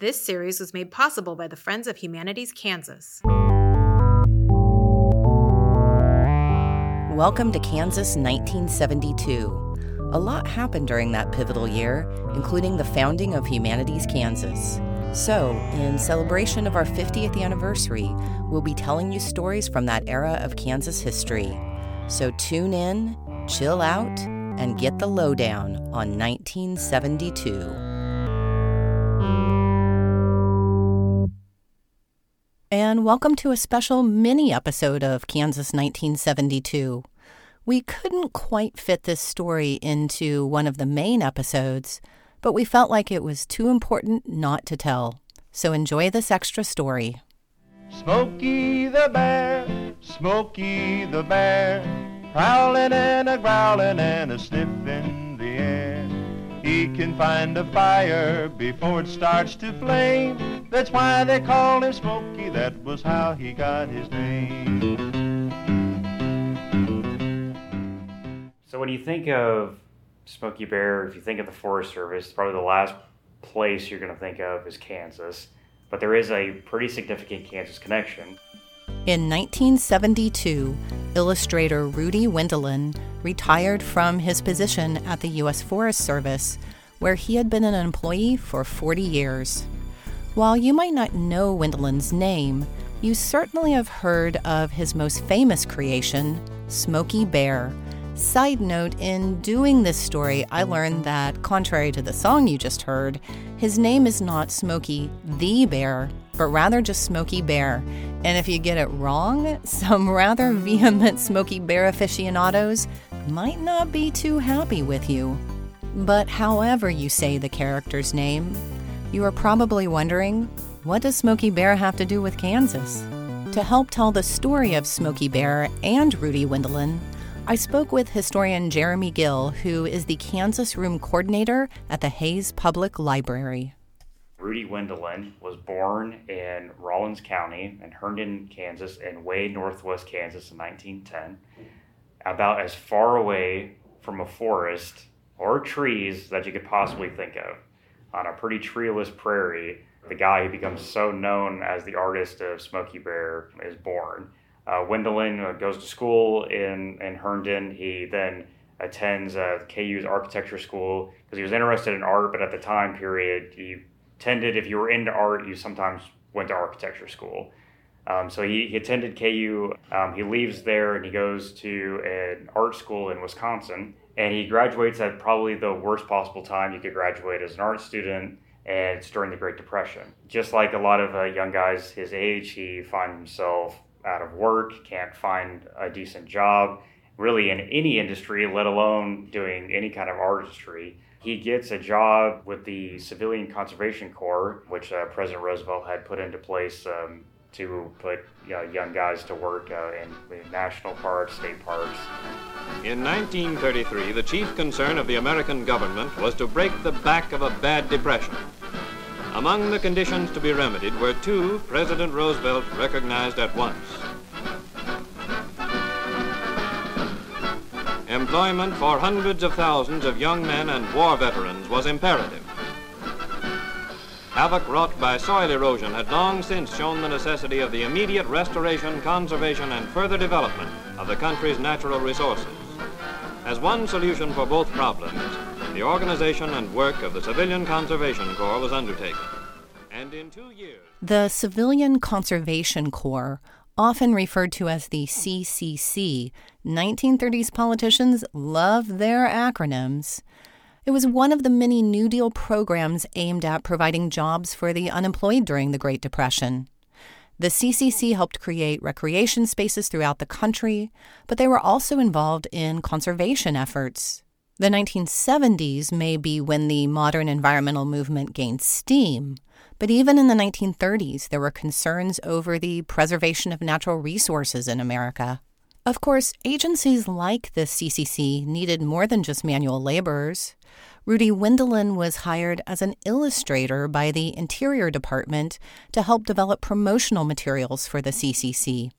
This series was made possible by the Friends of Humanities Kansas. Welcome to Kansas 1972. A lot happened during that pivotal year, including the founding of Humanities Kansas. So, in celebration of our 50th anniversary, we'll be telling you stories from that era of Kansas history. So tune in, chill out, and get the lowdown on 1972. And welcome to a special mini episode of Kansas 1972. We couldn't quite fit this story into one of the main episodes, but we felt like it was too important not to tell. So enjoy this extra story. Smokey the Bear, Smokey the Bear, prowling and a growling and a sniffing the air. He can find a fire before it starts to flame. That's why they call him Smokey. That was how he got his name. So when you think of Smokey Bear, if you think of the Forest Service, probably the last place you're going to think of is Kansas. But there is a pretty significant Kansas connection. In 1972, illustrator Rudy Wendelin retired from his position at the U.S. Forest Service, where he had been an employee for 40 years. While you might not know Wendelin's name, you certainly have heard of his most famous creation, Smokey Bear Side note in doing this story, I learned that, contrary to the song you just heard, his name is not Smokey the Bear, but rather just Smokey Bear. And if you get it wrong, some rather vehement Smokey Bear aficionados might not be too happy with you. But however you say the character's name, you are probably wondering what does Smokey Bear have to do with Kansas? To help tell the story of Smokey Bear and Rudy Wendelin, I spoke with historian Jeremy Gill, who is the Kansas Room Coordinator at the Hays Public Library. Rudy Wendelin was born in Rawlins County in Herndon, Kansas, and way northwest Kansas in 1910. About as far away from a forest or trees that you could possibly think of. On a pretty treeless prairie, the guy who becomes so known as the artist of Smokey Bear is born. Uh, Wendelin uh, goes to school in, in Herndon. He then attends uh, KU's architecture school because he was interested in art, but at the time period, he tended, if you were into art, you sometimes went to architecture school. Um, so he, he attended KU. Um, he leaves there and he goes to an art school in Wisconsin. And he graduates at probably the worst possible time you could graduate as an art student, and it's during the Great Depression. Just like a lot of uh, young guys his age, he finds himself out of work, can't find a decent job, really in any industry, let alone doing any kind of artistry. He gets a job with the Civilian Conservation Corps, which uh, President Roosevelt had put into place um, to put you know, young guys to work uh, in, in national parks, state parks. In 1933, the chief concern of the American government was to break the back of a bad depression. Among the conditions to be remedied were two President Roosevelt recognized at once. Employment for hundreds of thousands of young men and war veterans was imperative. Havoc wrought by soil erosion had long since shown the necessity of the immediate restoration, conservation, and further development of the country's natural resources. As one solution for both problems, the organization and work of the Civilian Conservation Corps was undertaken. And in two years, the Civilian Conservation Corps, often referred to as the CCC, 1930s politicians love their acronyms. It was one of the many New Deal programs aimed at providing jobs for the unemployed during the Great Depression. The CCC helped create recreation spaces throughout the country, but they were also involved in conservation efforts. The 1970s may be when the modern environmental movement gained steam, but even in the 1930s, there were concerns over the preservation of natural resources in America. Of course, agencies like the CCC needed more than just manual laborers. Rudy Wendelin was hired as an illustrator by the Interior Department to help develop promotional materials for the CCC.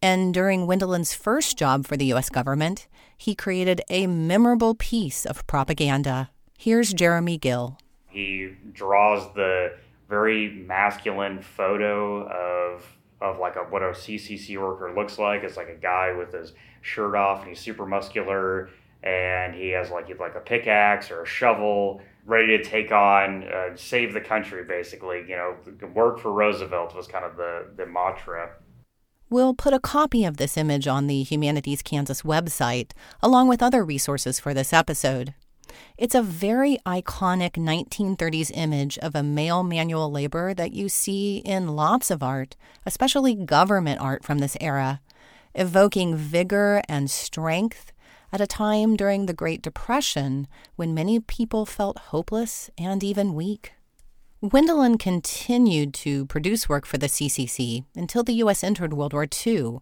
And during Wendelin's first job for the U.S. government, he created a memorable piece of propaganda. Here's Jeremy Gill. He draws the very masculine photo of of like a what a CCC worker looks like. It's like a guy with his shirt off and he's super muscular and he has like like a pickaxe or a shovel ready to take on uh, save the country basically you know work for roosevelt was kind of the the mantra We'll put a copy of this image on the Humanities Kansas website, along with other resources for this episode. It's a very iconic 1930s image of a male manual laborer that you see in lots of art, especially government art from this era, evoking vigor and strength at a time during the Great Depression when many people felt hopeless and even weak. Wendelin continued to produce work for the CCC until the U.S. entered World War II.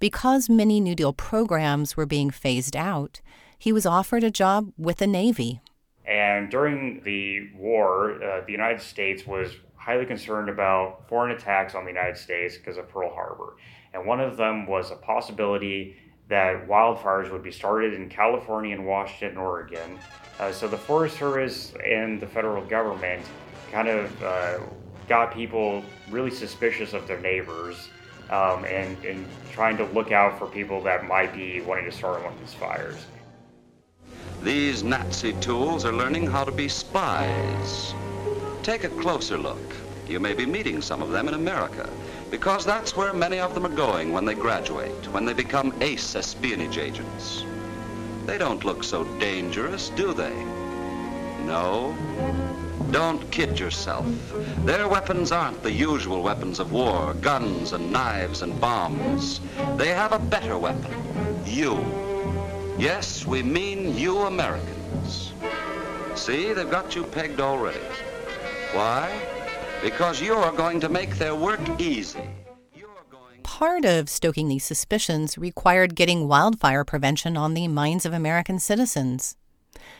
Because many New Deal programs were being phased out, he was offered a job with the Navy. And during the war, uh, the United States was highly concerned about foreign attacks on the United States because of Pearl Harbor. And one of them was a possibility that wildfires would be started in California and Washington Oregon. Uh, so the Forest Service and the federal government kind of uh, got people really suspicious of their neighbors um, and, and trying to look out for people that might be wanting to start one of these fires. These Nazi tools are learning how to be spies. Take a closer look. You may be meeting some of them in America, because that's where many of them are going when they graduate, when they become ace espionage agents. They don't look so dangerous, do they? No, don't kid yourself. Their weapons aren't the usual weapons of war, guns and knives and bombs. They have a better weapon, you. Yes, we mean you Americans. See, they've got you pegged already. Why? Because you're going to make their work easy. Part of stoking these suspicions required getting wildfire prevention on the minds of American citizens.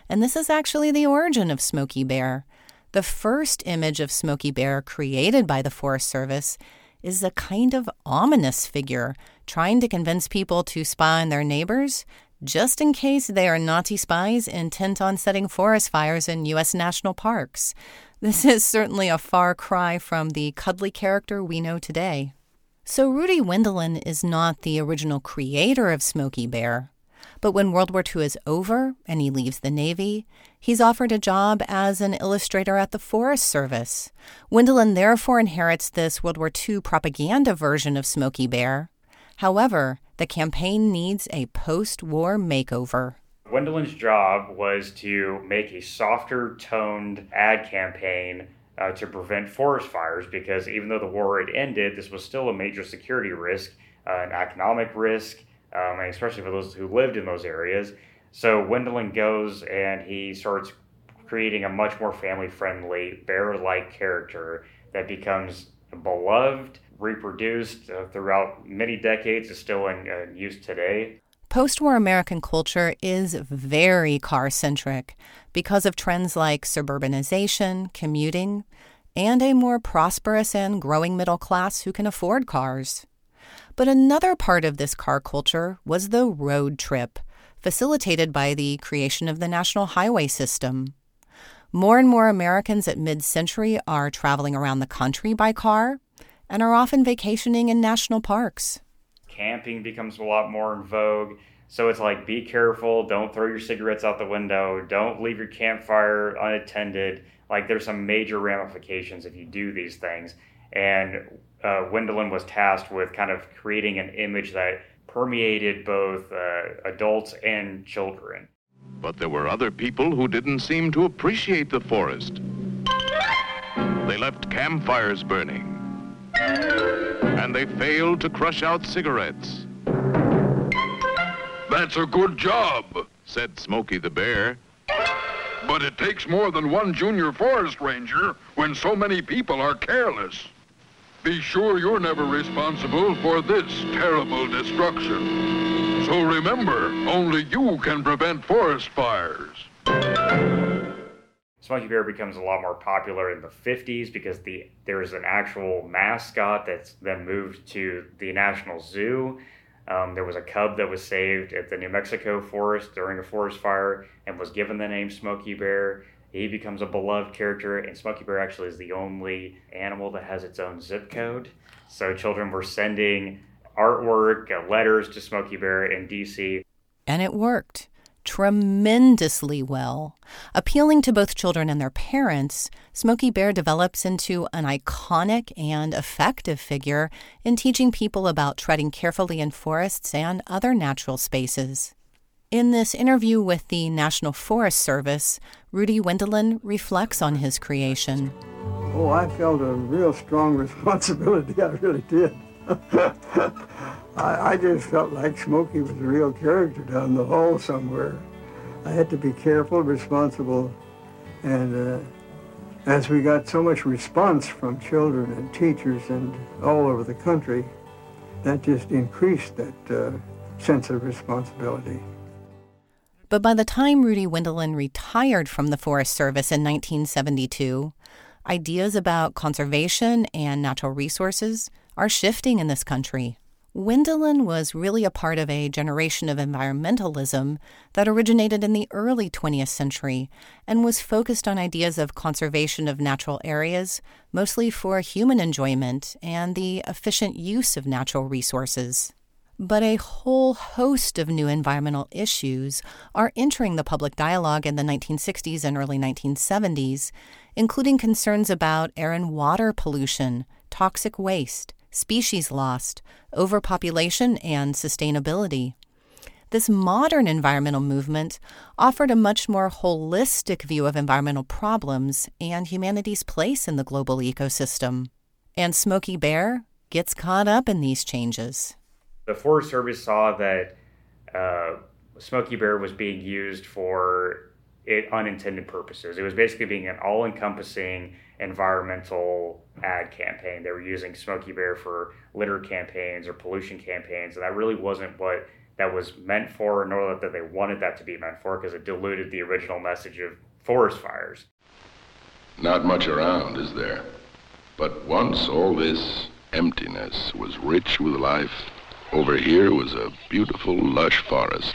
And this is actually the origin of Smokey Bear. The first image of Smokey Bear created by the Forest Service is a kind of ominous figure trying to convince people to spy on their neighbors just in case they are Nazi spies intent on setting forest fires in U.S. national parks. This is certainly a far cry from the cuddly character we know today. So, Rudy Wendelin is not the original creator of Smokey Bear. But when World War II is over and he leaves the Navy, he's offered a job as an illustrator at the Forest Service. Wendelin therefore inherits this World War II propaganda version of Smokey Bear. However, the campaign needs a post war makeover. Wendelin's job was to make a softer toned ad campaign uh, to prevent forest fires because even though the war had ended, this was still a major security risk, uh, an economic risk, um, especially for those who lived in those areas. So Wendelin goes and he starts creating a much more family friendly, bear like character that becomes beloved, reproduced uh, throughout many decades, is still in uh, use today. Post war American culture is very car centric because of trends like suburbanization, commuting, and a more prosperous and growing middle class who can afford cars. But another part of this car culture was the road trip, facilitated by the creation of the National Highway System. More and more Americans at mid century are traveling around the country by car and are often vacationing in national parks. Camping becomes a lot more in vogue. So it's like be careful, don't throw your cigarettes out the window, don't leave your campfire unattended. Like there's some major ramifications if you do these things. And uh, Wendelin was tasked with kind of creating an image that permeated both uh, adults and children. But there were other people who didn't seem to appreciate the forest. They left campfires burning. And they failed to crush out cigarettes. That's a good job, said Smokey the Bear. But it takes more than one junior forest ranger when so many people are careless. Be sure you're never responsible for this terrible destruction. So remember, only you can prevent forest fires. Smokey Bear becomes a lot more popular in the 50s because the there's an actual mascot that's then moved to the National Zoo. Um, there was a cub that was saved at the New Mexico forest during a forest fire and was given the name Smokey Bear. He becomes a beloved character, and Smokey Bear actually is the only animal that has its own zip code. So children were sending artwork, uh, letters to Smokey Bear in DC. And it worked tremendously well. Appealing to both children and their parents, Smokey Bear develops into an iconic and effective figure in teaching people about treading carefully in forests and other natural spaces. In this interview with the National Forest Service, Rudy Wendelin reflects on his creation. Oh, I felt a real strong responsibility. I really did. I, I, just felt like Smokey was a real character down the hall somewhere. I had to be careful, responsible, and uh, as we got so much response from children and teachers and all over the country, that just increased that uh, sense of responsibility. But by the time Rudy Wendelin retired from the Forest Service in 1972, ideas about conservation and natural resources are shifting in this country. Wendelin was really a part of a generation of environmentalism that originated in the early 20th century and was focused on ideas of conservation of natural areas, mostly for human enjoyment and the efficient use of natural resources. But a whole host of new environmental issues are entering the public dialogue in the 1960s and early 1970s, including concerns about air and water pollution, toxic waste, species lost, overpopulation, and sustainability. This modern environmental movement offered a much more holistic view of environmental problems and humanity's place in the global ecosystem. And Smokey Bear gets caught up in these changes the Forest Service saw that uh, Smokey Bear was being used for it unintended purposes. It was basically being an all encompassing environmental ad campaign. They were using Smokey Bear for litter campaigns or pollution campaigns, and that really wasn't what that was meant for, nor that they wanted that to be meant for, because it diluted the original message of forest fires. Not much around, is there? But once all this emptiness was rich with life, over here was a beautiful, lush forest.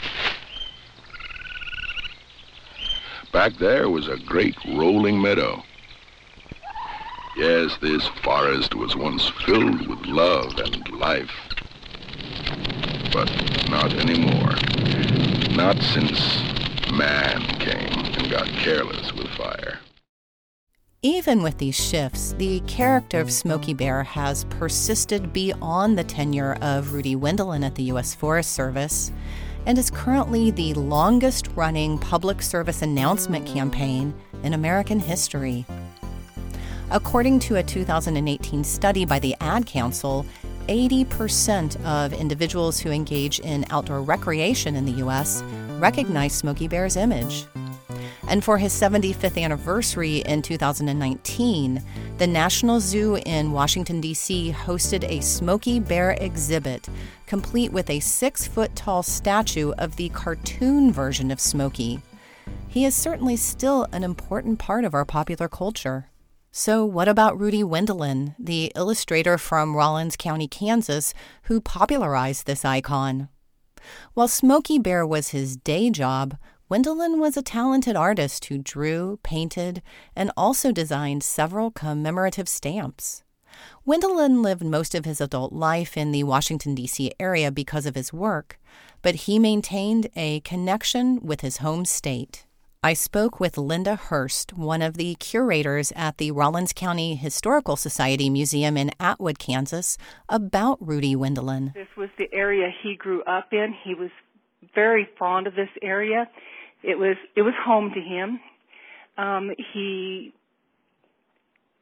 Back there was a great rolling meadow. Yes, this forest was once filled with love and life. But not anymore. Not since man came and got careless with fire. Even with these shifts, the character of Smokey Bear has persisted beyond the tenure of Rudy Wendelin at the U.S. Forest Service and is currently the longest running public service announcement campaign in American history. According to a 2018 study by the Ad Council, 80% of individuals who engage in outdoor recreation in the U.S. recognize Smokey Bear's image. And for his 75th anniversary in 2019, the National Zoo in Washington, D.C. hosted a Smokey Bear exhibit, complete with a six foot tall statue of the cartoon version of Smokey. He is certainly still an important part of our popular culture. So, what about Rudy Wendelin, the illustrator from Rawlins County, Kansas, who popularized this icon? While Smokey Bear was his day job, Wendelin was a talented artist who drew, painted, and also designed several commemorative stamps. Wendelin lived most of his adult life in the Washington, D.C. area because of his work, but he maintained a connection with his home state. I spoke with Linda Hurst, one of the curators at the Rawlins County Historical Society Museum in Atwood, Kansas, about Rudy Wendelin. This was the area he grew up in. He was very fond of this area it was it was home to him. Um, he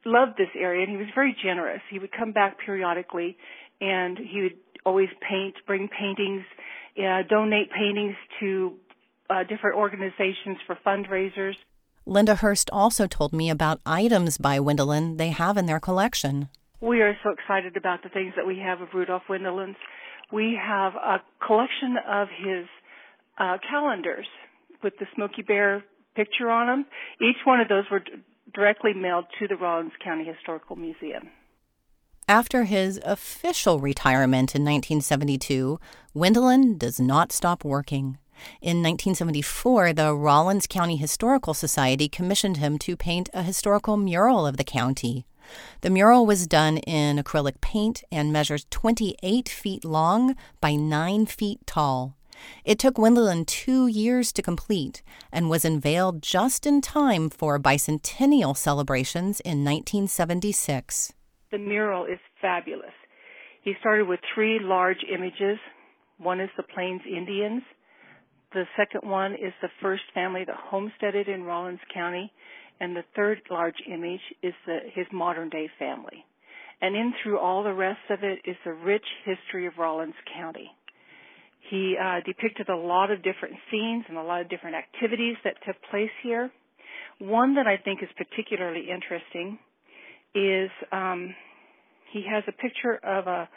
loved this area and he was very generous. He would come back periodically and he would always paint, bring paintings, uh, donate paintings to uh, different organizations for fundraisers. Linda Hurst also told me about items by Wendelin they have in their collection. We are so excited about the things that we have of Rudolph Wendelin's. We have a collection of his uh, calendars with the Smokey Bear picture on them. Each one of those were d- directly mailed to the Rawlins County Historical Museum. After his official retirement in 1972, Wendelin does not stop working. In 1974, the Rawlins County Historical Society commissioned him to paint a historical mural of the county. The mural was done in acrylic paint and measures 28 feet long by 9 feet tall. It took Wendelin two years to complete and was unveiled just in time for bicentennial celebrations in 1976. The mural is fabulous. He started with three large images. One is the Plains Indians. The second one is the first family that homesteaded in Rawlins County. And the third large image is the, his modern day family. And in through all the rest of it is the rich history of Rawlins County. He uh, depicted a lot of different scenes and a lot of different activities that took place here. One that I think is particularly interesting is um, he has a picture of a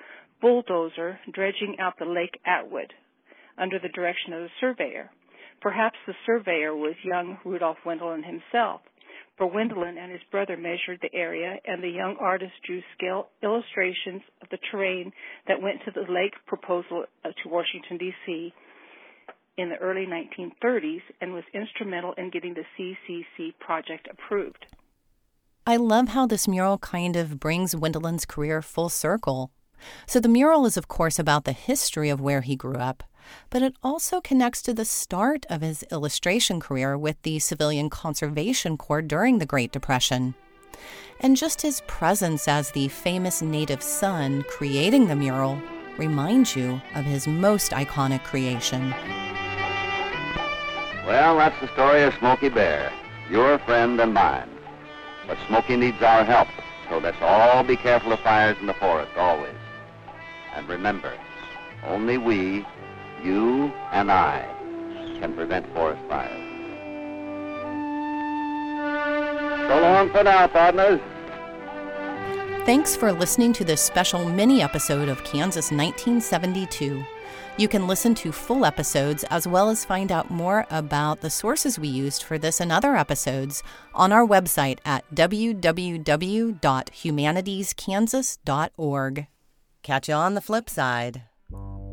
bulldozer dredging out the Lake Atwood under the direction of the surveyor. Perhaps the surveyor was young Rudolph Wendelin himself, for Wendelin and his brother measured the area, and the young artist drew scale illustrations of the terrain that went to the lake proposal uh, to Washington, D.C. in the early 1930s and was instrumental in getting the CCC project approved. I love how this mural kind of brings Wendelin's career full circle. So, the mural is, of course, about the history of where he grew up, but it also connects to the start of his illustration career with the Civilian Conservation Corps during the Great Depression. And just his presence as the famous native son creating the mural reminds you of his most iconic creation. Well, that's the story of Smokey Bear, your friend and mine. But Smokey needs our help, so let's all be careful of fires in the forest, always. And remember, only we you and I can prevent forest fires. So long for now, partners. Thanks for listening to this special mini episode of Kansas 1972. You can listen to full episodes as well as find out more about the sources we used for this and other episodes on our website at www.humanitieskansas.org. Catch you on the flip side.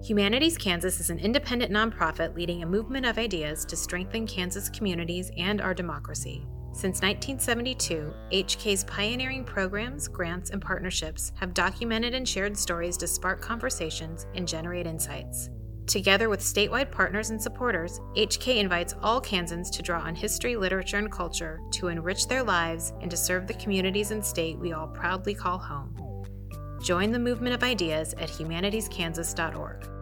Humanities Kansas is an independent nonprofit leading a movement of ideas to strengthen Kansas communities and our democracy. Since 1972, HK's pioneering programs, grants, and partnerships have documented and shared stories to spark conversations and generate insights. Together with statewide partners and supporters, HK invites all Kansans to draw on history, literature, and culture to enrich their lives and to serve the communities and state we all proudly call home. Join the movement of ideas at humanitieskansas.org.